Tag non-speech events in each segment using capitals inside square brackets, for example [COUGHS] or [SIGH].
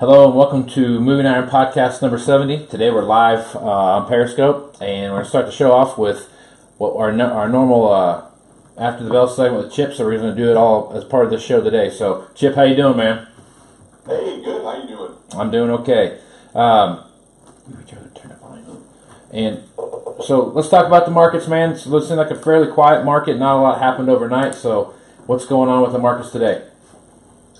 Hello and welcome to Moving Iron Podcast number 70. Today we're live uh, on Periscope and we're going to start the show off with what our, no- our normal uh, After the Bell segment with Chip, so we're going to do it all as part of the show today. So, Chip, how you doing, man? Hey, good. How you doing? I'm doing okay. Um, let me try to turn it volume. And so let's talk about the markets, man. It's looking like a fairly quiet market. Not a lot happened overnight. So what's going on with the markets today?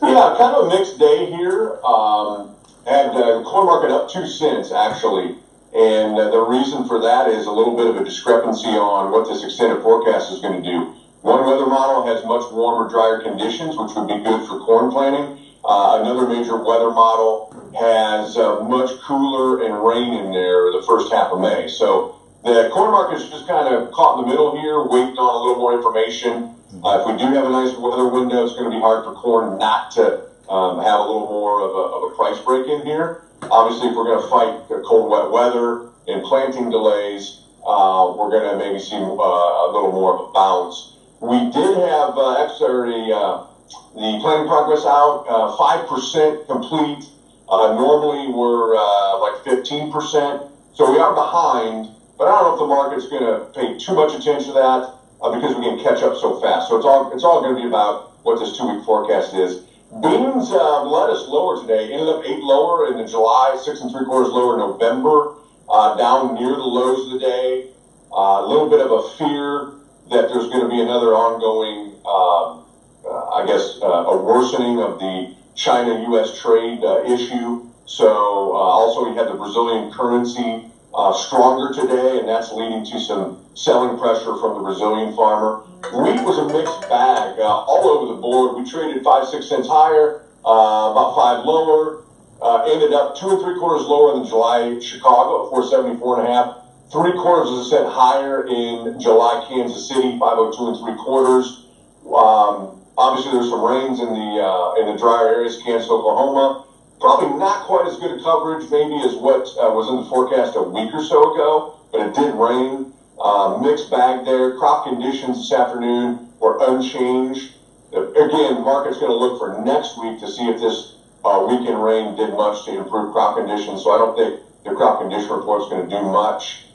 Yeah, kind of a mixed day here. Um, had uh, corn market up two cents actually, and uh, the reason for that is a little bit of a discrepancy on what this extended forecast is going to do. One weather model has much warmer, drier conditions, which would be good for corn planting. Uh, another major weather model has uh, much cooler and rain in there the first half of May. So the corn market is just kind of caught in the middle here, waiting on a little more information. Uh, if we do have a nice weather window, it's going to be hard for corn not to um, have a little more of a, of a price break in here. Obviously, if we're going to fight cold, wet weather and planting delays, uh, we're going to maybe see uh, a little more of a bounce. We did have uh, actually uh, the planting progress out, uh, five percent complete. Uh, normally, we're like fifteen percent, so we are behind. But I don't know if the market's going to pay too much attention to that uh, because we can catch up so fast. So it's all it's all going to be about what this two week forecast is. Beans uh, led us lower today. Ended up eight lower in the July, six and three quarters lower in November, uh, down near the lows of the day. Uh, a little bit of a fear that there's going to be another ongoing, um, uh, I guess, a worsening of the China-U.S. trade issue. So also we had the Brazilian currency uh, stronger today, and that's leading to some selling pressure from the Brazilian farmer. Wheat was a mixed bag uh, all over the board. We traded five, six cents higher, uh, about five lower. Uh, ended up two and three quarters lower than July Chicago at 474 and a half. Three quarters of a cent higher in July Kansas City, 502 and three quarters. Um, obviously, there's some rains in the uh, in the drier areas, Kansas, Oklahoma. Probably not quite as good a coverage, maybe as what uh, was in the forecast a week or so ago, but it did rain. Uh, mixed bag there. Crop conditions this afternoon were unchanged. Again, market's going to look for next week to see if this uh, weekend rain did much to improve crop conditions. So I don't think the crop condition report is going to do much.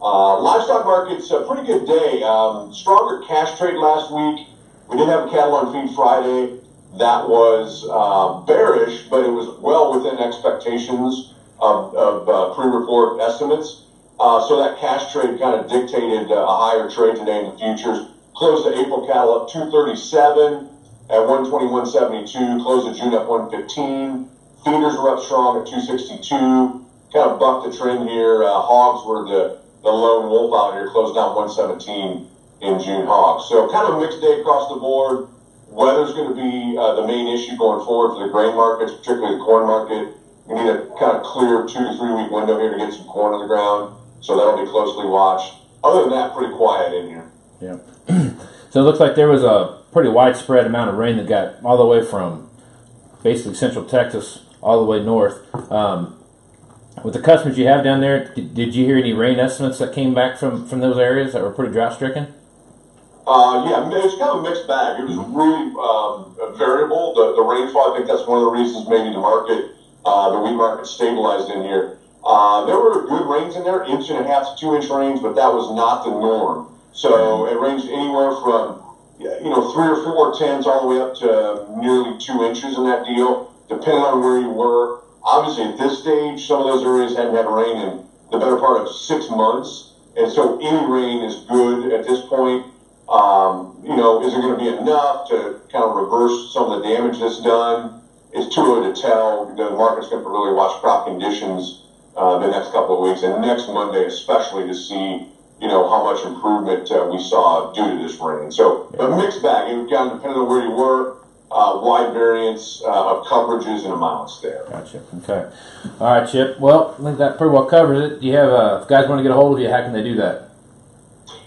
Uh, livestock market's a pretty good day. Um, stronger cash trade last week. We did have a cattle on feed Friday. That was uh, bearish, but it was well within expectations of, of uh, pre-report estimates. Uh, so that cash trade kind of dictated uh, a higher trade today in the futures. Closed the April cattle up 237 at 121.72. Closed the June up 115. Feeders were up strong at 262. Kind of bucked the trend here. Uh, hogs were the, the lone wolf out here. Closed down 117 in June hogs. So kind of a mixed day across the board. Weather's going to be uh, the main issue going forward for the grain markets, particularly the corn market. We need a kind of clear two to three week window here to get some corn on the ground. So that'll be closely watched. Other than that, pretty quiet in here. Yeah. [CLEARS THROAT] so it looks like there was a pretty widespread amount of rain that got all the way from basically central Texas all the way north. Um, with the customers you have down there, did, did, you hear any rain estimates that came back from, from those areas that were pretty drought stricken? Uh, yeah, it was kind of a mixed bag. It was really um, variable. The, the rainfall, I think that's one of the reasons maybe the market, uh, the wheat market stabilized in here. Uh, there were good rains in there, inch and a half to two inch rains, but that was not the norm. So it ranged anywhere from, you know, three or four tenths all the way up to nearly two inches in that deal, depending on where you were. Obviously, at this stage, some of those areas hadn't had rain in the better part of six months. And so any rain is good at this point. Um, you know, is it going to be enough to kind of reverse some of the damage that's done? It's too early to tell. The market's going to really watch crop conditions uh, the next couple of weeks, and next Monday especially to see, you know, how much improvement uh, we saw due to this rain. So a mixed bag. It kind of depending on where you were. Uh, wide variance uh, of coverages and amounts there. Gotcha. Okay. All right, Chip. Well, I think that pretty well covers it. Do you have, uh, if guys want to get a hold of you, how can they do that?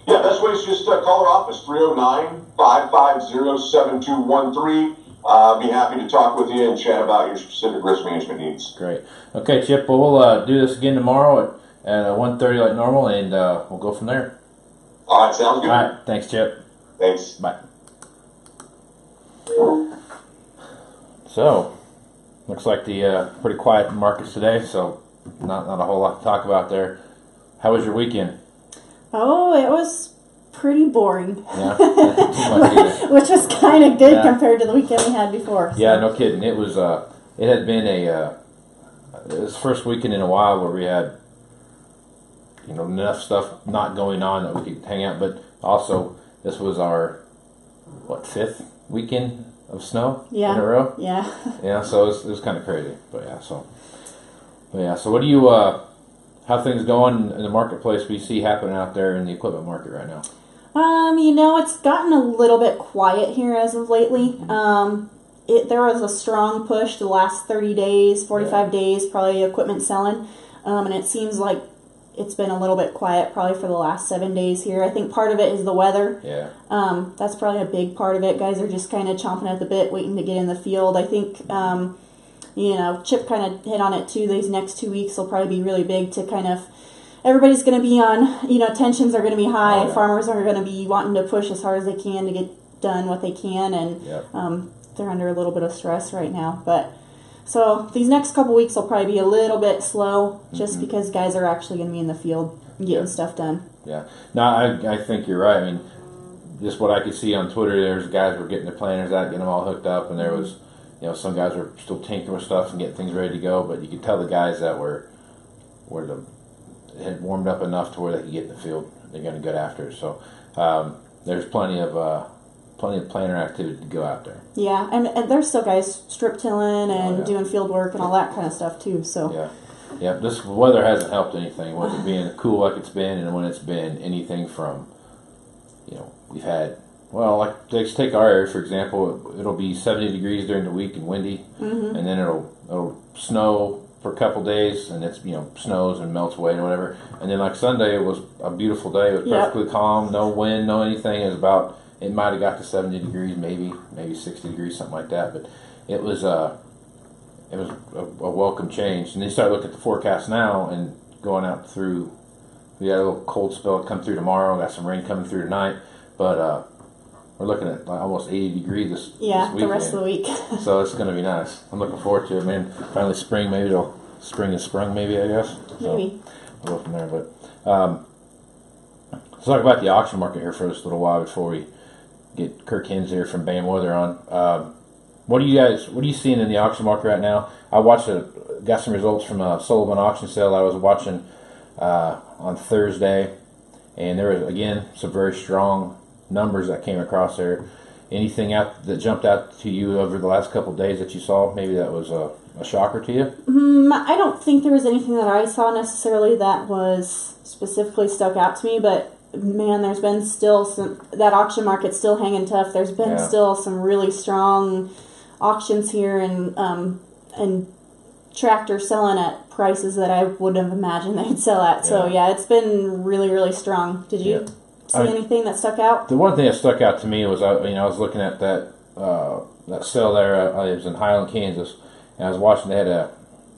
Yeah, best way is just uh, call our office, 309 550 7213. Uh, be happy to talk with you and chat about your specific risk management needs. Great. Okay, Chip. Well, we'll uh, do this again tomorrow at, at uh, 1.30 like normal, and uh, we'll go from there. All right, sounds good. All right. Thanks, Chip. Thanks. Bye. So, looks like the uh, pretty quiet markets today, so not not a whole lot to talk about there. How was your weekend? Oh, it was pretty boring. Yeah. [LAUGHS] [LAUGHS] Which was kind of good Yeah. compared to the weekend we had before. so. Yeah, no kidding. It was. Uh, it had been a. Uh, it was first weekend in a while where we had, you know, enough stuff not going on that we could hang out. But also, this was our what fifth weekend of snow Yeah. in a row. Yeah. Yeah, so it was, it was kind of crazy. But yeah, so. But yeah, so what do you? Uh, how things going in the marketplace we see happening out there in the equipment market right now? Um, you know, it's gotten a little bit quiet here as of lately. Um, it there was a strong push the last thirty days, forty five days, probably equipment selling, um, and it seems like it's been a little bit quiet probably for the last seven days here. I think part of it is the weather. Yeah, Um, that's probably a big part of it. Guys are just kind of chomping at the bit, waiting to get in the field. I think, um, you know, Chip kind of hit on it too. These next two weeks will probably be really big to kind of. Everybody's going to be on, you know, tensions are going to be high. Oh, yeah. Farmers are going to be wanting to push as hard as they can to get done what they can, and Yep. um, they're under a little bit of stress right now. But so these next couple weeks will probably be a little bit slow, just because guys are actually going to be in the field getting Mm-hmm. Yeah. stuff done. Yeah, no, I, I think you're right. I mean, just what I could see on Twitter, there's guys were getting the planners out, getting them all hooked up, and there was, you know, some guys were still tinkering with stuff and getting things ready to go. But you could tell the guys that were, were the, had warmed up enough to where they could get in the field. They're going to get after it. So um, there's plenty of uh, plenty of planner activity to go out there. Yeah, and, and there's still guys strip tilling and Oh, yeah. doing field work and all that kind of stuff too. So Yeah. Yeah, this weather hasn't helped anything with it being cool like it's been, and when it's been anything from, you know, we've had well, like let's take our area for example. It'll be seventy degrees during the week and windy, Mm-hmm. and then it'll it'll snow for a couple days, and it's you know snows and melts away and whatever. And then like Sunday, it was a beautiful day. It was Yep. perfectly calm, no wind, no anything. It was about it might have got to seventy degrees, maybe maybe sixty degrees, something like that. But it was uh it was a, a welcome change. And then you start looking at the forecast now and going out through. We got a little cold spell come through tomorrow. Got some rain coming through tonight, but uh, we're looking at like almost 80 degrees this, yeah, this the rest of the week. [LAUGHS] So it's going to be nice. I'm looking forward to it, man. Finally, spring. Maybe it'll spring is sprung. Maybe I guess. So Maybe. we'll go from there. But um, let's talk about the auction market here for just a little while before we get Kirk Hinz here from Bam Weather on. Um, what are you guys? What are you seeing in the auction market right now? I watched a, got some results from a Sullivan auction sale I was watching uh, on Thursday, and there was again some very strong numbers that came across there. Anything out that jumped out to you over the last couple of days that you saw? Maybe that was a, a shocker to you. Mm, I don't think there was anything that I saw necessarily that was specifically stuck out to me, but man, there's been still some that auction market's still hanging tough. There's been Yeah. still some really strong auctions here and um, and tractors selling at prices that I wouldn't have imagined [LAUGHS] they'd sell at. So Yeah. yeah, it's been really really strong. Did you Yeah. See I- anything that stuck out? The one thing that stuck out to me was I, you know, I was looking at that uh, that sale there. Uh, it was in Highland, Kansas, and I was watching. They had a,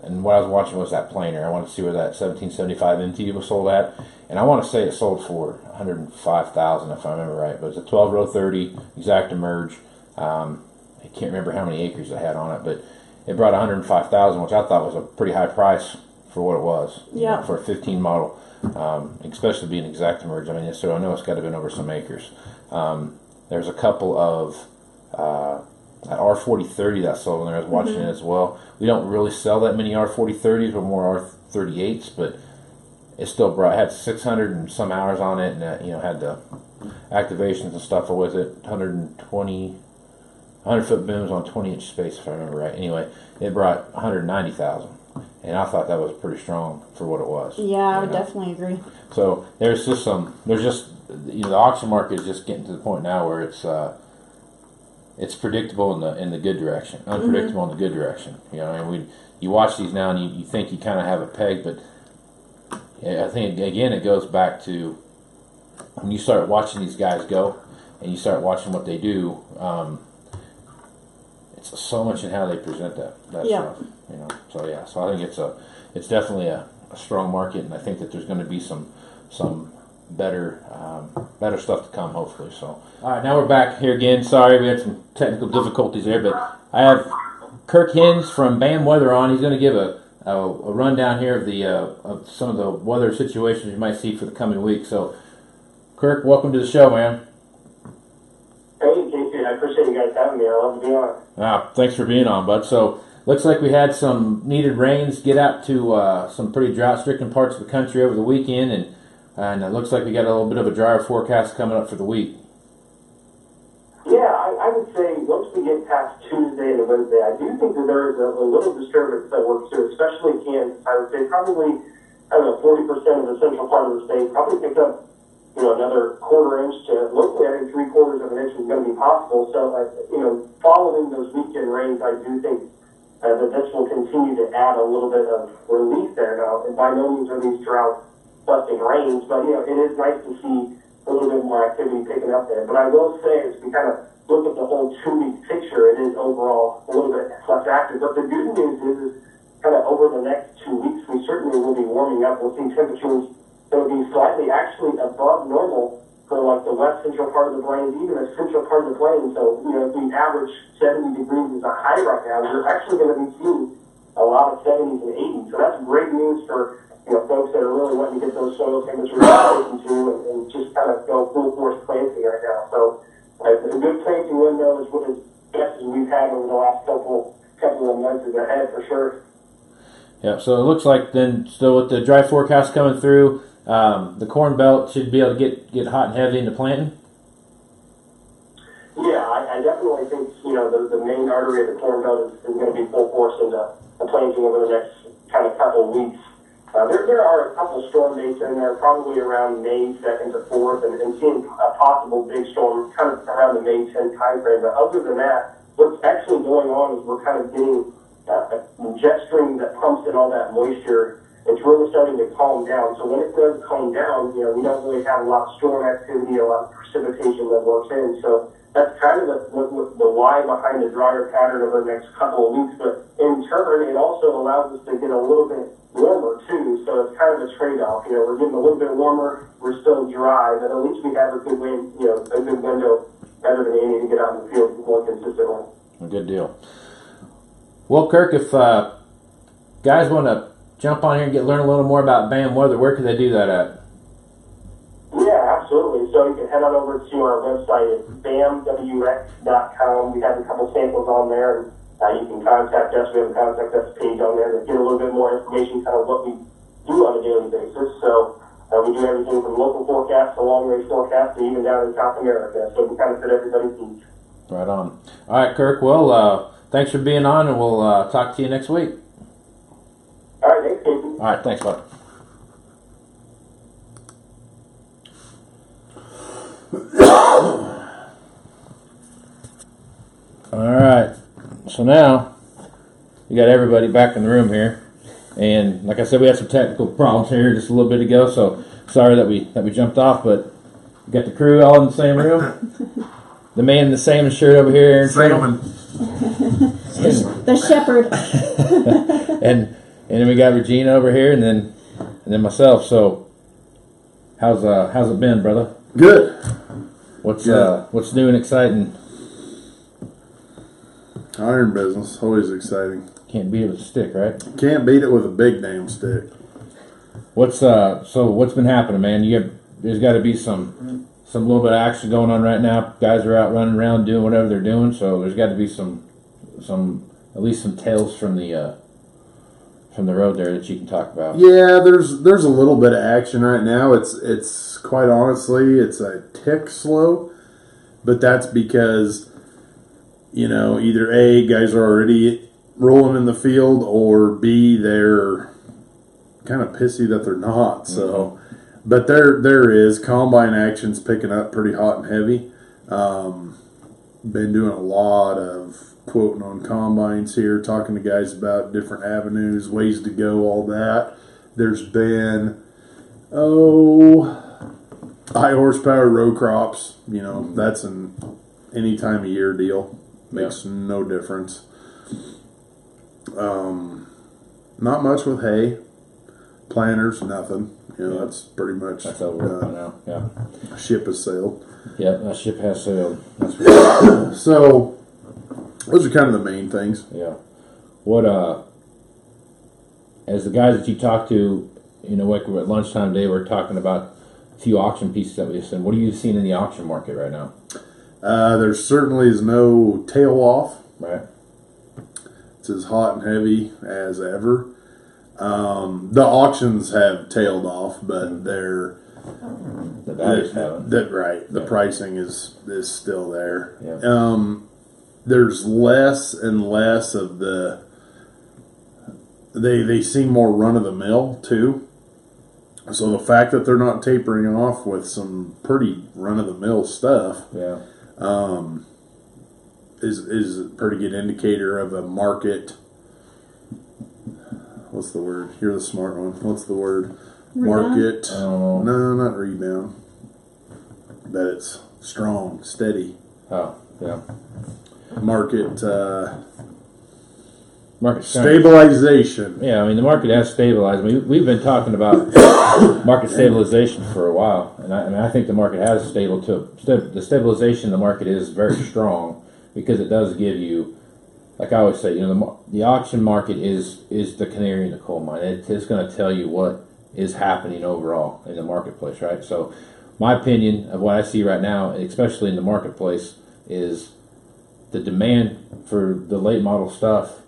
and what I was watching was that planer. I wanted to see where that 1775NT was sold at, and I want to say it sold for 105,000 if I remember right. But it's a 12 row 30 ExactEmerge. Um, I can't remember how many acres it had on it, but it brought 105,000, which I thought was a pretty high price for what it was. you Yeah. know, for a 15 model, um, especially being ExactEmerge. I mean, so I know it's got to have been over some acres. Um, there's a couple of uh, at R4030 that sold in there. I was watching it as well. We don't really sell that many R4030s, but more R38s, but it still brought had 600 and some hours on it, and uh, you know had the activations and stuff with it. 120, 100 foot booms on 20 inch space, if I remember right. Anyway, it brought 190,000, and I thought that was pretty strong for what it was. Yeah, I would know? definitely agree. So there's just some. There's just you know the auction market is just getting to the point now where it's uh, it's predictable in the in the good direction, unpredictable in the good direction. You know, and we you watch these now and you, you think you kind of have a peg, but yeah, I think again it goes back to when you start watching these guys go and you start watching what they do. Um, so much in how they present that that Yeah. stuff. You know, so yeah, so I think it's a it's definitely a, a strong market, and I think that there's going to be some some better um, better stuff to come, hopefully. So, all right, now we're back here again. Sorry, we had some technical difficulties there, but I have Kirk Hinz from BAM Weather on. He's going to give a, a, a rundown here of the uh, of some of the weather situations you might see for the coming week. So, Kirk, welcome to the show, man. Hey, Casey, I appreciate you guys having me. I love to be on. Ah, thanks for being on, bud. So, looks like we had some needed rains get out to uh, some pretty drought-stricken parts of the country over the weekend, and and it looks like we got a little bit of a drier forecast coming up for the week. Yeah, I, I would say once we get past Tuesday and Wednesday, I do think that there is a, a little disturbance that works through, especially Kansas. I would say probably, I don't know, 40% of the central part of the state probably picked up, you know, another quarter inch to locally, I think three quarters of an inch is going to be possible. So, uh, you know, following those weekend rains, I do think uh, that this will continue to add a little bit of relief there. Now, and by no means are these drought busting rains, but, you know, it is nice to see a little bit more activity picking up there. But I will say, as we kind of look at the whole two-week picture, it is overall a little bit less active. But the good news is, is kind of over the next two weeks, we certainly will be warming up. We'll see temperatures that will be slightly actually above normal for like the west central part of the plains, even the central part of the plains. So, you know, if we average 70 degrees as a high right now, we're actually going to be seeing a lot of 70s and 80s. So that's great news for you know, folks that are really wanting to get those soil temperatures [COUGHS] taken to and, and just kind of go full force planting right now. So uh, a good planting window is what as best as we've had over the last couple couple of months is ahead for sure. Yeah, so it looks like then, so with the dry forecast coming through, um, the corn belt should be able to get, get hot and heavy into planting. Yeah, I, I definitely think you know the, the main artery of the corn belt is, is going to be full force into the planting over the next kind of couple of weeks. Uh, there, there are a couple storm dates in there, probably around May 2nd to 4th, and, and seeing a possible big storm kind of around the May 10 time frame. But other than that, what's actually going on is we're kind of getting uh, a jet stream that pumps in all that moisture. It's really starting to calm down. So when it does calm down, you know, we don't really have a lot of storm activity, a lot of precipitation that works in. So that's kind of the, what, the why behind the drier pattern over the next couple of weeks. But in turn, it also allows us to get a little bit warmer too, so it's kind of a trade-off. You know, we're getting a little bit warmer, we're still dry, but at least we have a good wind, you know, a good window better than any to get out in the field more consistently. A good deal. Well, Kirk, if uh, guys want to jump on here and get learn a little more about BAM weather, where can they do that at? Yeah, absolutely. So you can head on over to our website at bamwx.com. We have a couple samples on there. And, uh, you can contact us. We have a contact us page on there to get a little bit more information, kind of what we do on a daily basis. So uh, we do everything from local forecasts to long range forecasts to even down in South America. So we kind of fit everybody's needs. Right on. All right, Kirk. Well, uh, thanks for being on, and we'll uh, talk to you next week. All right, thanks, Casey. All right, thanks, bud. All right. So now we got everybody back in the room here, and like I said, we had some technical problems here just a little bit ago. So sorry that we that we jumped off, but we got the crew all in the same room. [LAUGHS] The man in the salmon shirt over here, Aaron Salmon. [LAUGHS] The shepherd. [LAUGHS] and and then we got Regina over here, and then and then myself. So how's uh how's it been, brother? Good. What's Good. uh what's new and exciting? Iron business, always exciting. Can't beat it with a stick, right? Can't beat it with a big damn stick. What's uh so what's been happening, man? You have, there's got to be some some little bit of action going on right now. Guys are out running around doing whatever they're doing, so there's got to be some some at least some tales from the uh from the road there that you can talk about. Yeah, there's there's a little bit of action right now. It's it's quite honestly, it's a tick slow, but that's because you know either a guys are already rolling in the field, or b they're kind of pissy that they're not. So, but there there is combine actions picking up pretty hot and heavy. Um, been doing a lot of quoting on combines here, talking to guys about different avenues, ways to go, all that. There's been oh high horsepower row crops. You know that's an any time of year deal. Makes no difference. Um, not much with hay. Planters, nothing. You know Yeah. that's pretty much That's by done. now. Yeah, Ship has sailed. yeah. That ship has sailed. That's [COUGHS] for sure. So those are kind of the main things. Yeah. what uh, as the guys that you talked to, you know, like at lunchtime today, we are talking about a few auction pieces that we've seen. What are you seeing in the auction market right now? Uh, there certainly is no tail off. Right. It's as hot and heavy as ever. Um, the auctions have tailed off, but they're The values haven't. that right. The Yeah. pricing is is still there. Yeah. Um, there's less and less of the. They they seem more run of the mill too. So the fact that they're not tapering off with some pretty run of the mill stuff Yeah. um, is is a pretty good indicator of a market. What's the word? You're the smart one. What's the word? Rebound? Market. Oh. No, not rebound. That it's strong, steady. Oh. Yeah. Market uh, Market stabilization. Yeah, I mean the market has stabilized. I mean, we've been talking about [COUGHS] market stabilization for a while, and I, I mean I think the market has stable to the stabilization. of The market is very [COUGHS] strong because it does give you, like I always say, you know, the, the auction market is is the canary in the coal mine. It, it's going to tell you what is happening overall in the marketplace, right? So, my opinion of what I see right now, especially in the marketplace, is the demand for the late model stuff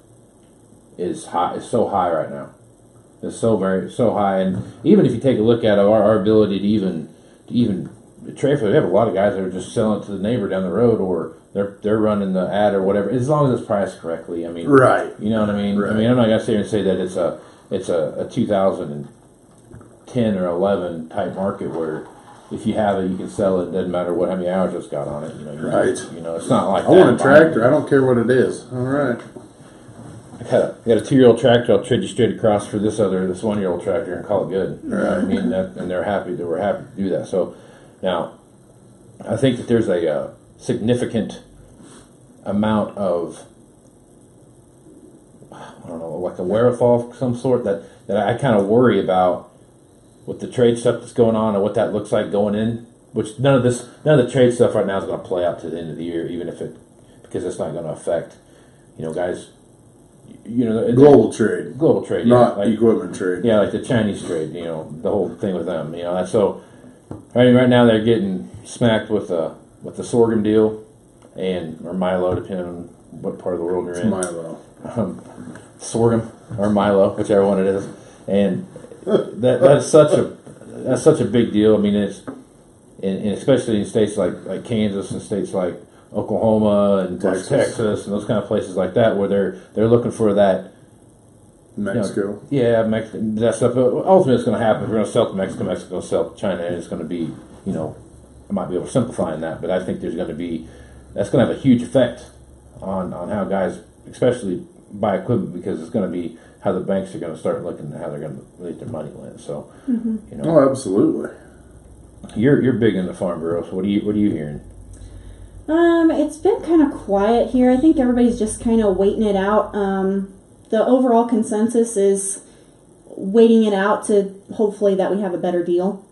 is high is so high right now. It's so very so high, and even if you take a look at our, our ability to even to even trade for, we have a lot of guys that are just selling it to the neighbor down the road, or they're they're running the ad or whatever. As long as it's priced correctly, I mean, Right. You know what I mean? Right. I mean, I'm not gonna sit here and say that it's a it's a, a 2010 or 11 type market where if you have it, you can sell it. Doesn't matter what how many hours it's got on it. You know, you, Right. You know, it's not like I want a tractor. I don't care what it is. All right. I got a, I got a two year old tractor. I'll trade you straight across for this other this one year old tractor and call it good. You know what I mean? That, and they're happy. They were happy to do that. So now, I think that there's a uh, significant amount of I don't know, like a wherewithal of some sort that that I kind of worry about with the trade stuff that's going on and what that looks like going in. Which none of this, none of the trade stuff right now is going to play out to the end of the year, even if it because it's not going to affect, you know, guys. You know, the- Global trade, global trade, yeah, not like, equipment trade. yeah, like the Chinese trade, you know, the whole thing with them, you know. That's so. I mean, right now they're getting smacked with the with the sorghum deal, and or Milo, depending on what part of the world you're It's in. Milo. Um, sorghum or Milo, whichever one it is, and that that's such a that's such a big deal. I mean, it's and, and especially in states like like Kansas and states like Oklahoma and Texas. Texas. And those kind of places like that, where they're they're looking for that Mexico. yeah, Mex- that stuff. Ultimately, it's going to happen. If we're going to sell to Mexico, Mexico will sell to China, and it's going to be, you know, I might be oversimplifying that, but I think there's going to be, that's going to have a huge effect on, on how guys, especially buy equipment, because it's going to be how the banks are going to start looking at how they're going to let their money lend. So, you know, Oh, absolutely. you're you're big in the farm bureau. So what are you what are you hearing? Um, it's been kind of quiet here. I think everybody's just kind of waiting it out. Um, the overall consensus is waiting it out to hopefully that we have a better deal.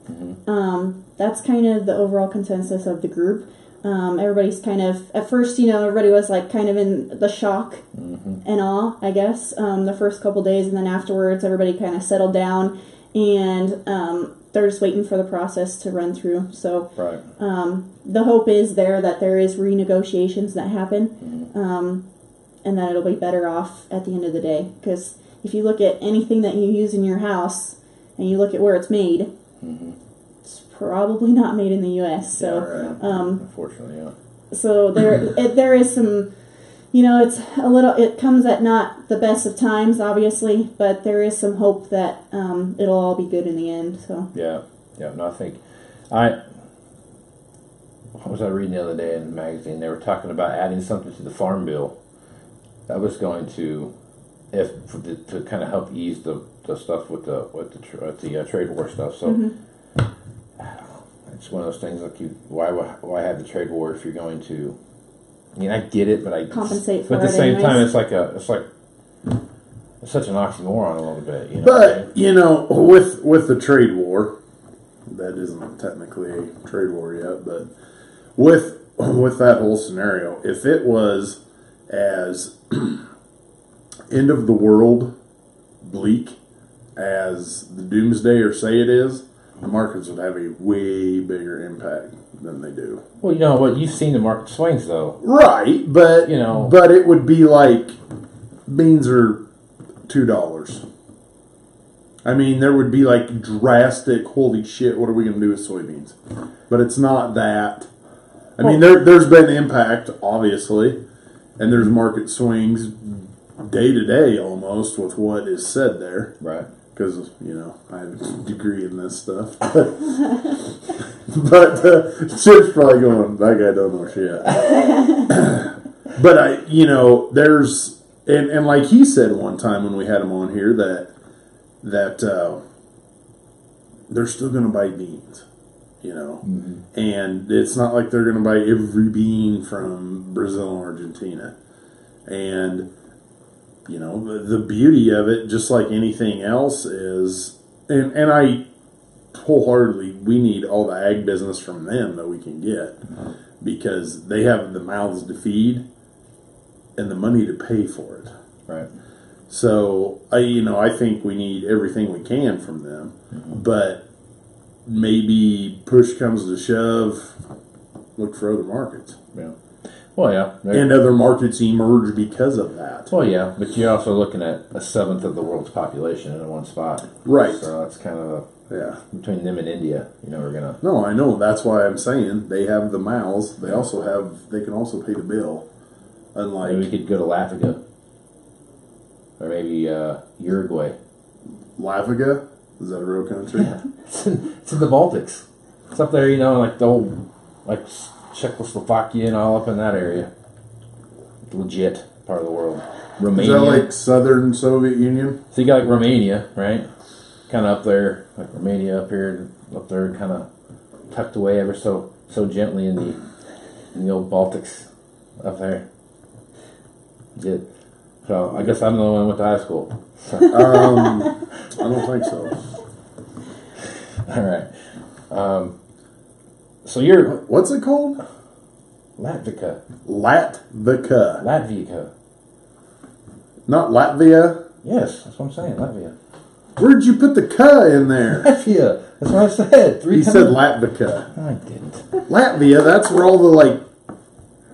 Um, that's kind of the overall consensus of the group. Um, everybody's kind of at first, you know, everybody was like kind of in the shock and awe, I guess, um, the first couple days, and then afterwards, everybody kind of settled down, and um, they're just waiting for the process to run through. So Right. um, the hope is there that there is renegotiations that happen, um, and that it'll be better off at the end of the day. Because if you look at anything that you use in your house and you look at where it's made, it's probably not made in the U.S. So, right. um, Unfortunately, yeah. so there [CLEARS THROAT] it, there is some. You know, it's a little. It comes at not the best of times, obviously, but there is some hope that um, it'll all be good in the end. So, Yeah, yeah. No, I think I. What was I reading the other day in the magazine? They were talking about adding something to the farm bill that was going to, if the, to kind of help ease the, the stuff with the with the with the uh, trade war stuff. So know. It's one of those things like you why why have the trade war if you're going to. I mean, I get it, but I Compensate But at the it same time, it's like a it's like it's such an oxymoron a little bit, you know. But you know, with with the trade war, that isn't technically a trade war yet, but with with that whole scenario, if it was as [CLEARS THROAT] end of the world bleak as the doomsday or say it is, the markets would have a way bigger impact than they do. Well, you know what? You've seen the market swings, though. Right, but You know- but it would be like beans are two dollars. I mean, there would be like drastic. Holy shit! What are we going to do with soybeans? But it's not that. I mean, there there's been impact, obviously, and there's market swings day to day almost with what is said there Right. Because you know I have a degree in this stuff. [LAUGHS] But, uh, Chip's probably going, that guy don't know shit. [LAUGHS] but I, you know, there's and and like he said one time when we had him on here that that uh, they're still going to buy beans. You know, and it's not like they're going to buy every bean from Brazil and Argentina. And you know the, the beauty of it just like anything else is and and i wholeheartedly we need all the ag business from them that we can get uh-huh. because they have the mouths to feed and the money to pay for it Right. so i you know i think we need everything we can from them mm-hmm. but maybe push comes to shove look for other markets Yeah. Well, yeah. And other markets emerge because of that well, yeah, but you're also looking at a seventh of the world's population in one spot. Right. So that's kind of yeah between them and India. You know, we're gonna. No, I know. That's why I'm saying they have the mouths. They also have. They can also pay the bill. Unlike Maybe we could go to Lafrica, or maybe uh, Uruguay. Lafrica, is that a real country? Yeah. [LAUGHS] It's in, it's in the Baltics. It's up there, you know, like the old, like Czechoslovakia and all up in that area. Legit part of the world. Is Romania. that like Southern Soviet Union? so you got like Romania, right? Kind of up there, like Romania up here, up there, kind of tucked away ever so so gently in the in the old Baltics up there. Did so? I guess I'm the only one who went to high school. Um, [LAUGHS] I don't think so. All right. Um, so you're What's it called? Latvica, Latvica, Latvia. not Latvia. Yes, that's what I'm saying. Latvia. Where'd you put the "ka" in there? Latvia. That's what I said. Three He times. said Latvica. I didn't. Latvia. That's where all the like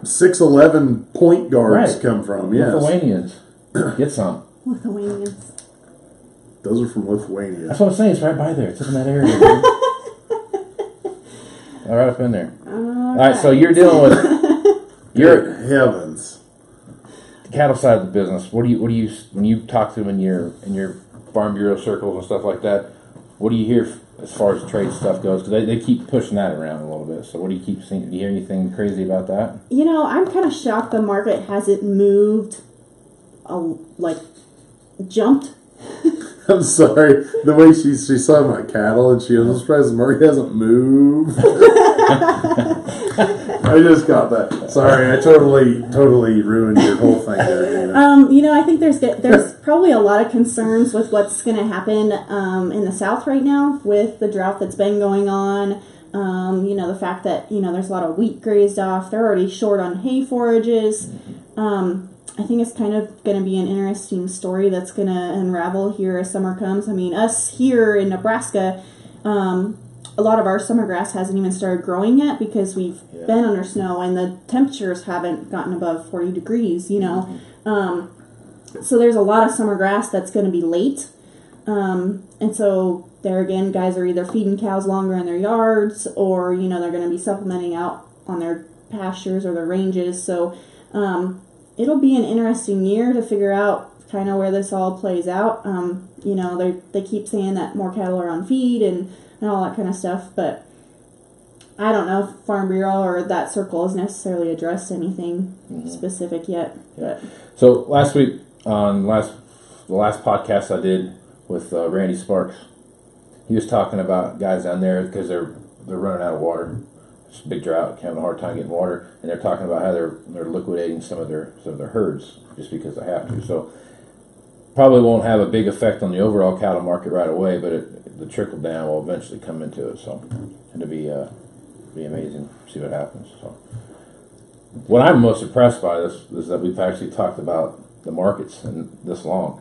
six eleven point guards Right. come from. Yes, Lithuanians. [CLEARS THROAT] Get some. Lithuanians. those are from Lithuania. That's what I'm saying. It's right by there. It's in that area. [LAUGHS] All right, up in there. All right. So you're dealing with your heavens. The cattle side of the business. What do you? What do you? When you talk to them in your in your farm bureau circles and stuff like that, what do you hear as far as trade stuff goes? Because they, they keep pushing that around a little bit. So what do you keep seeing? Do you hear anything crazy about that? You know, I'm kind of shocked the market hasn't moved, a, like, jumped. [LAUGHS] [LAUGHS] I'm sorry. The way she she saw my cattle and she was surprised market hasn't moved. [LAUGHS] [LAUGHS] I just got that. Sorry, I totally totally ruined your whole thing there. Dana. Um, you know, I think there's there's probably a lot of concerns with what's going to happen um, in the South right now with the drought that's been going on. Um, you know, the fact that you know there's a lot of wheat grazed off. They're already short on hay forages. Um, I think it's kind of going to be an interesting story that's going to unravel here as summer comes. I mean, us here in Nebraska, um, a lot of our summer grass hasn't even started growing yet because we've Yeah. been under snow and the temperatures haven't gotten above 40 degrees, you know. Um, so there's a lot of summer grass that's going to be late. Um, and so there again, guys are either feeding cows longer in their yards or, you know, they're going to be supplementing out on their pastures or their ranges. So um, it'll be an interesting year to figure out kind of where this all plays out. Um, you know, they they keep saying that more cattle are on feed and, and all that kind of stuff, but I don't know if Farm Bureau or that circle has necessarily addressed anything specific yet. But So last week on last the last podcast I did with uh, Randy Sparks, he was talking about guys down there because they're they're running out of water. It's a big drought, having a hard time getting water, and they're talking about how they're they're liquidating some of their some of their herds just because they have to. So probably won't have a big effect on the overall cattle market right away, but it, the trickle down will eventually come into it. So it'll be uh, be amazing see what happens. So what I'm most impressed by this is that we've actually talked about the markets in this long,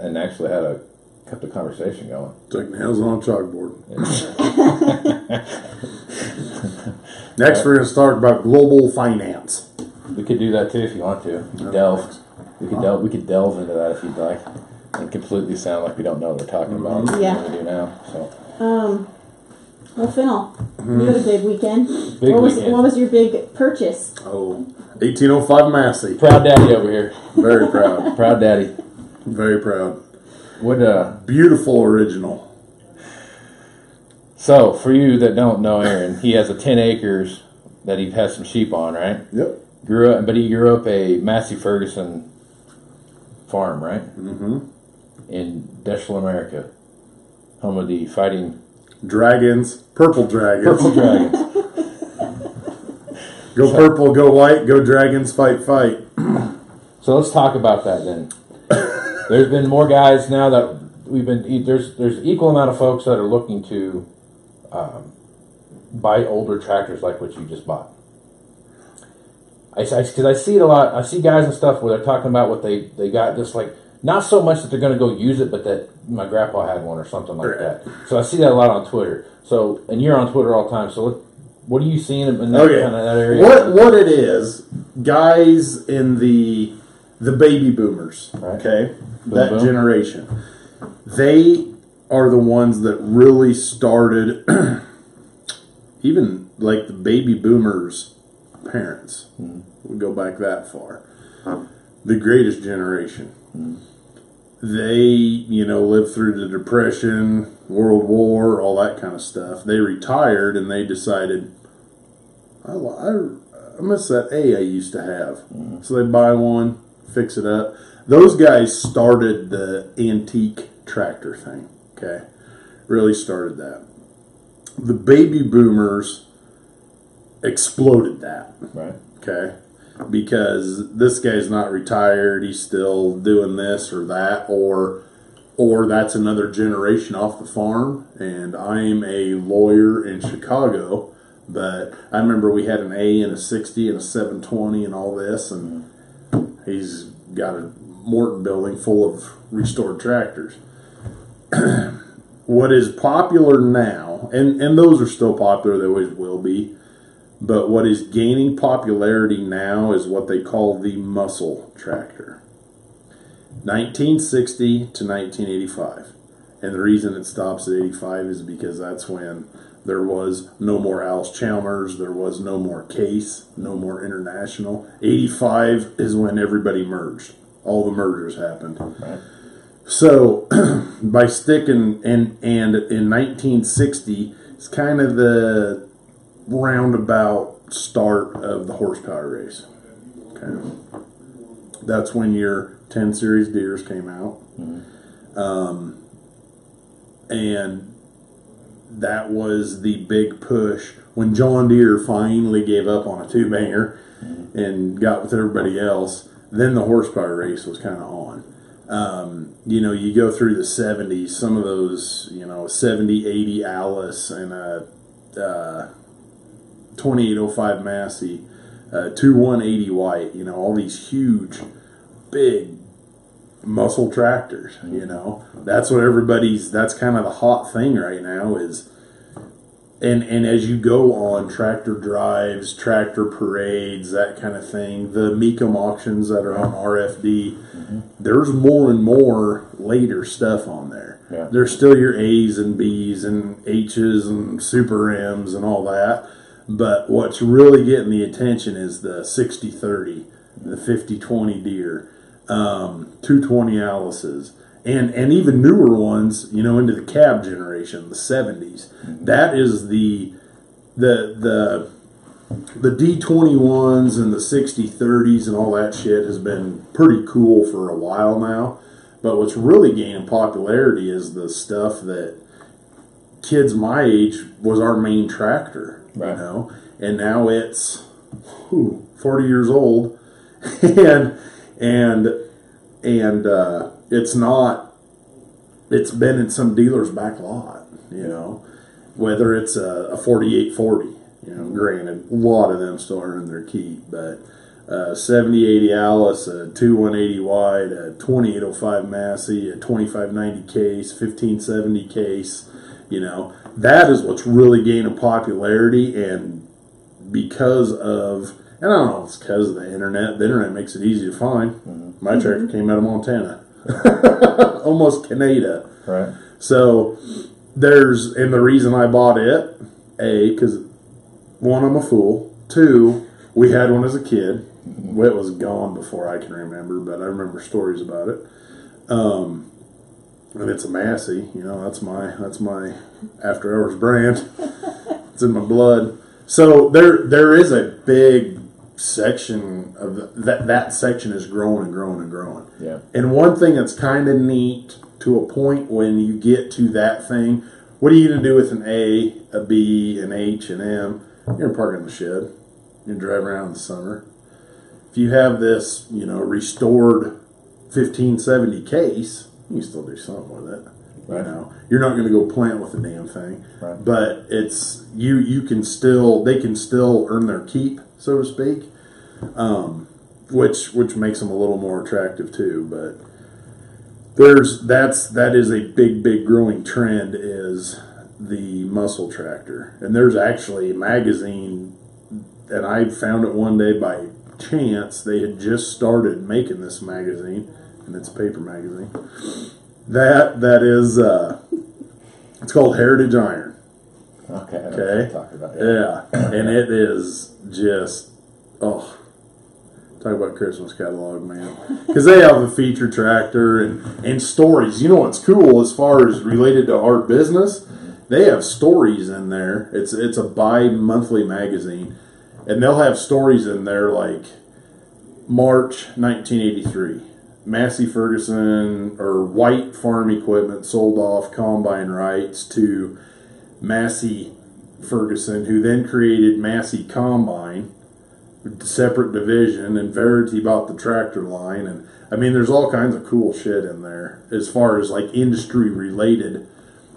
and actually had a kept the conversation going. It's like nails on a chalkboard. [LAUGHS] [LAUGHS] Next, we're going to talk about global finance. We could do that too if you want to. We could delve. We could delve. We could delve into that if you'd like, and completely sound like we don't know what we're talking about. Yeah. We do now. So Um, well, Fintel, you had a big weekend. Big what was weekend. what was your big purchase? Oh, 1805 Massey. proud daddy over here. Very proud. [LAUGHS] Proud daddy. Very proud. What uh? Beautiful original. So for you that don't know Aaron, he has a ten acres that he has some sheep on, right? Yep. Grew up, but he grew up a Massey Ferguson farm, right? Mm-hmm. In Deshler, America, home of the fighting Dragons. Purple dragons. Purple [LAUGHS] Dragons. Go purple, go white, go dragons, fight, fight. [CLEARS THROAT] So let's talk about that then. there's been more guys now that we've been there's there's equal amount of folks that are looking to um, buy older tractors like what you just bought. I because I, see it a lot. I see guys and stuff where they're talking about what they they got just like not so much that they're going to go use it, but that my grandpa had one or something like Right. that. So I see that a lot on Twitter. So and you're on Twitter all the time. So what what are you seeing in that Okay. kind of that area? What what it is, guys in the the baby boomers, Right. okay, Boom, that boom. generation, they are the ones that really started, [CLEARS THROAT] even like the baby boomers' parents. Mm-hmm. We go back that far. The greatest generation. Mm-hmm. They, you know, lived through the Depression, World War, all that kind of stuff. They retired and they decided, I, I, I miss that A I used to have. So they buy one, fix it up. Those guys started the antique tractor thing. Okay, really started that. The baby boomers exploded that. right. Okay, because this guy's not retired; he's still doing this or that, or or that's another generation off the farm. And I'm a lawyer in Chicago, but I remember we had an A and a 60 and a 720 and all this, and mm-hmm. he's got a Morton building full of restored tractors. [CLEARS THROAT] what is popular now, and, and those are still popular, they always will be, but what is gaining popularity now is what they call the muscle tractor. 1960 to 1985. And the reason it stops at 85 is because that's when there was no more Allis-Chalmers, there was no more Case, no more International. 85 is when everybody merged. All the mergers happened. Right. So, [CLEARS THROAT] by sticking and and in 1960, it's kind of the roundabout start of the horsepower race. Okay, that's when your 10 series Deeres came out, um, and that was the big push when John Deere finally gave up on a two banger and got with everybody else. Then the horsepower race was kind of on um, you know, you go through the 70s, some of those, you know, 70, 80 Allis and a uh, 2805 Massey, uh, 2180 White, you know, all these huge, big muscle tractors, you know. That's what everybody's, that's kind of the hot thing right now is, and, and as you go on tractor drives, tractor parades, that kind of thing, the Mecum auctions that are on RFD, there's more and more later stuff on there. Yeah. There's still your A's and B's and H's and Super M's and all that. But what's really getting the attention is the 60 30, the 50 20 Deere, um, 220 Allis's, and, and even newer ones, you know, into the cab generation, the 70s. That is the the the the D21s and the 60 30s and all that shit has been pretty cool for a while now. But what's really gaining popularity is the stuff that kids my age was our main tractor, Right. you know, and now it's whew, 40 years old [LAUGHS] and and and uh, it's not it's been in some dealer's back lot, you know, whether it's a, a 4840, you know, granted, a lot of them still earn their keep, but uh, a 7080 Allis, a 2180 White, a 2805 Massey, a 2590 case, 1570 case. You know, that is what's really gaining popularity, and because of, and I don't know, it's because of the internet. The internet makes it easy to find. Mm-hmm. My tractor mm-hmm. came out of Montana, [LAUGHS] almost Canada. Right. So there's, and the reason I bought it, a, because one, I'm a fool. Two, we had one as a kid. It was gone before I can remember, but I remember stories about it. Um, and it's a Massey, you know. That's my that's my after hours brand. [LAUGHS] it's in my blood. So there there is a big section of the, that that section is growing and growing and growing. Yeah. And one thing that's kind of neat to a point when you get to that thing, what are you going to do with an A, a B, an H, an M? You're going to park in the shed. You're going drive around in the summer. If you have this, you know, restored 1570 case, you can still do something with it. Right. You know, you're not going to go plant with the damn thing, Right. but it's you. You can still, they can still earn their keep, so to speak, um, which which makes them a little more attractive too. But there's that's that is a big big growing trend is the muscle tractor and there's actually a magazine and i found it one day by chance they had just started making this magazine and it's a paper magazine that that is uh it's called heritage iron Okay. I know what Okay. talking about. Yeah. yeah and it is just oh talk about christmas catalog man because they have a feature tractor and and stories you know what's cool as far as related to our business they have stories in there it's it's a bi-monthly magazine and they'll have stories in there like march 1983 massey ferguson or white farm equipment sold off combine rights to massey ferguson who then created massey combine separate division and Varity bought the tractor line. And I mean there's all kinds of cool shit in there as far as like industry related.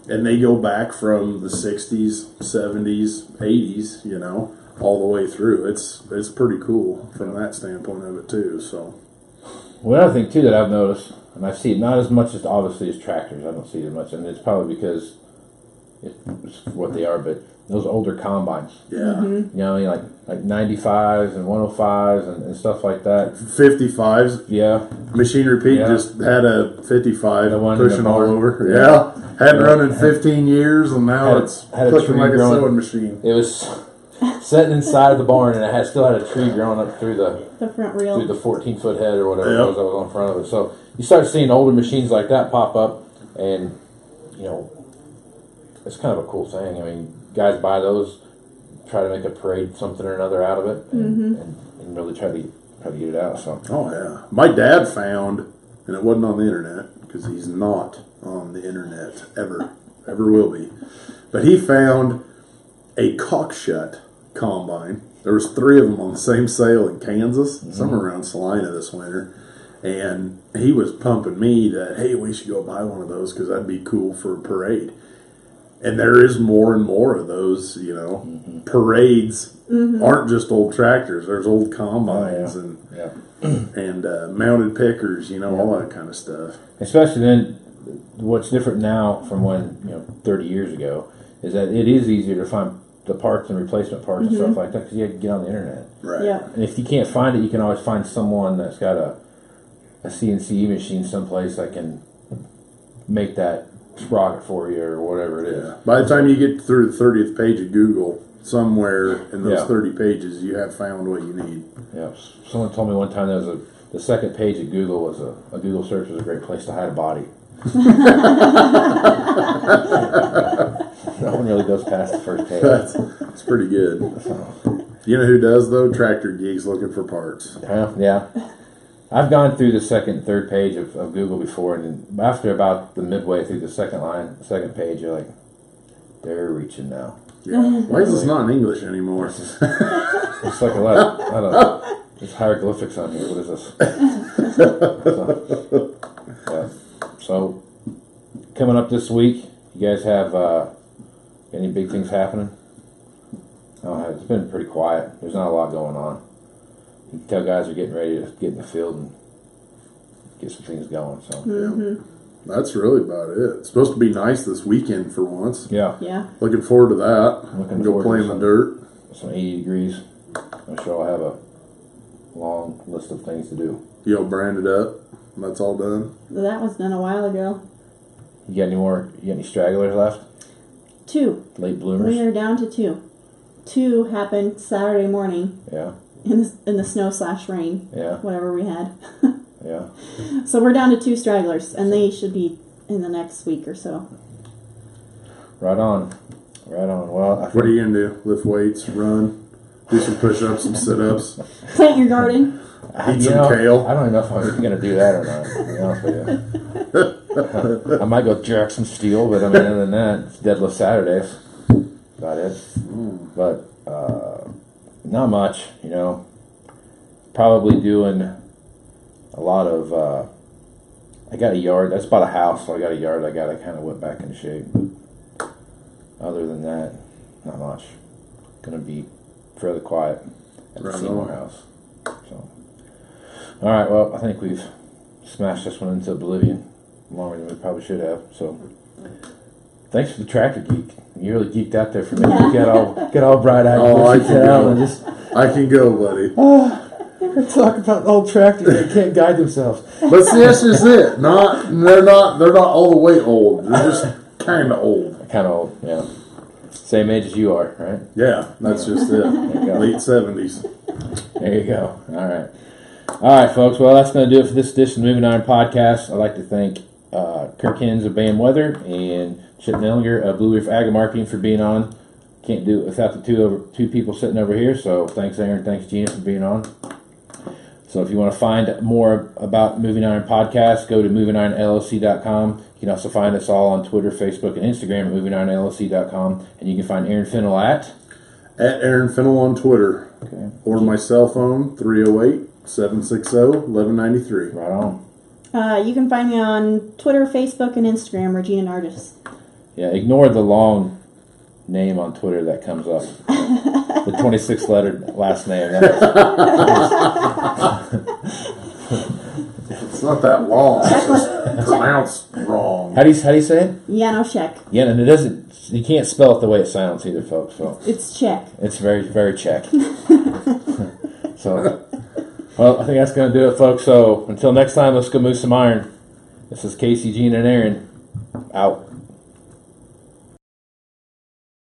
And they go back from the 60s 70s 80s you know all the way through. It's it's pretty cool from that standpoint of it too so Well, another thing too that I've noticed, and I see it not as much as obviously as tractors. I don't see it as much, and it's probably because it's what they are. But those older combines, yeah mm-hmm. you know, like like ninety fives and one hundred fives and, and stuff like that. 55s Yeah, Machinery Pete Yeah. just had a 55 The one in the pushing all over. Yeah. Yeah. Hadn't Yeah. run in 15 years and now Had- it's had a clicking tree like a sewing machine. it was [LAUGHS] sitting inside the barn, and it had still had a tree growing up through the The front through reel. the 14 foot head or whatever Yep. it was that was on front of it. So you start seeing older machines like that pop up, and you know, it's kind of a cool thing. I mean, guys buy those, try to make a parade something or another out of it, and, mm-hmm. and, and really try to try to get it out. So Oh, yeah. My dad found, and it wasn't on the internet because he's not on the internet ever, ever will be. But he found a Cockshutt combine. There was three of them on the same sale in Kansas, mm-hmm. somewhere around Salina this winter. And he was pumping me that, hey, we should go buy one of those because that'd be cool for a parade. And there is more and more of those, you know, mm-hmm. parades mm-hmm. aren't just old tractors. There's old combines Oh, yeah. and yeah, [CLEARS THROAT] and uh, mounted pickers, you know, all that kind of stuff. especially then, what's different now from when you know 30 years ago is that it is easier to find the parts and replacement parts and stuff mm-hmm. like that because you had to get on the internet. Right. Yeah. And if you can't find it, you can always find someone that's got a, a CNC machine someplace that can make that sprocket for you or whatever it is. Yeah. By the time you get through the thirtieth page of Google, somewhere in those Yeah. thirty pages, you have found what you need. Yeah. Someone told me one time there was a the second page of Google was a, a Google search was a great place to hide a body. [LAUGHS] [LAUGHS] no one really goes past the first page. That's pretty good. You know who does though? Tractor geeks looking for parts. Yeah, yeah. I've gone through the second, third page of, of Google before, and after about the midway through the second line, second page, you're like, they're reaching now. Yeah. Why is this not in English anymore? It's like a lot of, I don't know, there's hieroglyphics on here. What is this? so, yeah. so, coming up this week, you guys have uh, any big things happening? Oh, it's been pretty quiet. There's not a lot going on. you can tell guys are getting ready to get in the field and get some things going. So Mm-hmm. That's really about it. It's supposed to be nice this weekend for once. yeah, Yeah. Looking forward to that. Looking Go forward play to in the some- dirt. some 80 degrees. I'm sure I'll have a long list of things to do. You'll brand it up. and That's all done. That was done a while ago. You got any more? You got any stragglers left? Two. Late bloomers. We are down to two. Two happened Saturday morning Yeah, in the, in the snow slash rain, yeah, whatever we had. [LAUGHS] yeah. so we're down to two stragglers, and they should be in the next week or so. Right on, right on. Well, I What are you gonna do? Lift weights, run, do some push-ups, some sit-ups. Plant your garden. I, Eat you some know, kale. I don't know if I'm going to do that or not. To be honest with you, [LAUGHS] I might go jack some steel, but I mean, other than that, it's deadlift Saturdays. About it. But uh, not much, you know. Probably doing a lot of. Uh, I got a yard. That's about a house, so I got a yard. I got to kind of whip back into shape. But other than that, not much. To be fairly quiet at the Seymour on. house. So, all right. Well, I think we've smashed this one into oblivion longer than we probably should have. So, thanks for the tractor geek. You really geeked out there for me. You got all get all bright eyed. Oh, I can go. and just I can go, buddy. talk about old tractors that can't guide themselves. But see, that's just it. Not they're not they're not all the way old. They're just kind of old. Kind of old, yeah. Same age as you are, right? Yeah, that's just it. Late seventies. There you go. All right. All right, folks. Well, that's going to do it for this edition of Moving Iron Podcast. I'd like to thank uh, Kirk Hinz of Bam Weather and Chip Nellinger of Blue Reef Agri Marketing for being on. Can't do it without the two over two people sitting over here. So thanks, Aaron. Thanks, Gina, for being on. So if you want to find more about Moving Iron Podcast, go to movingironllc.com. You can also find us all on Twitter, Facebook, and Instagram at movingironllc.com. And you can find Aaron Fintel at At Aaron Fintel on Twitter. Okay. Or my cell phone, 308 760 1193. right on. Uh, you can find me on Twitter, Facebook, and Instagram, Regina Narjes. Yeah, ignore the long name on Twitter that comes up. the 26 letter last name. That's, It's not that long. It's just pronounced wrong. how do you how do you say it? Janousek. Yeah, and it doesn't. You can't spell it the way it sounds either, folks. So It's Czech. it's very very Czech. [LAUGHS] so, well, I think that's going to do it, folks. So until next time, let's go move some iron. This is Casey, Gene, and Aaron. Out.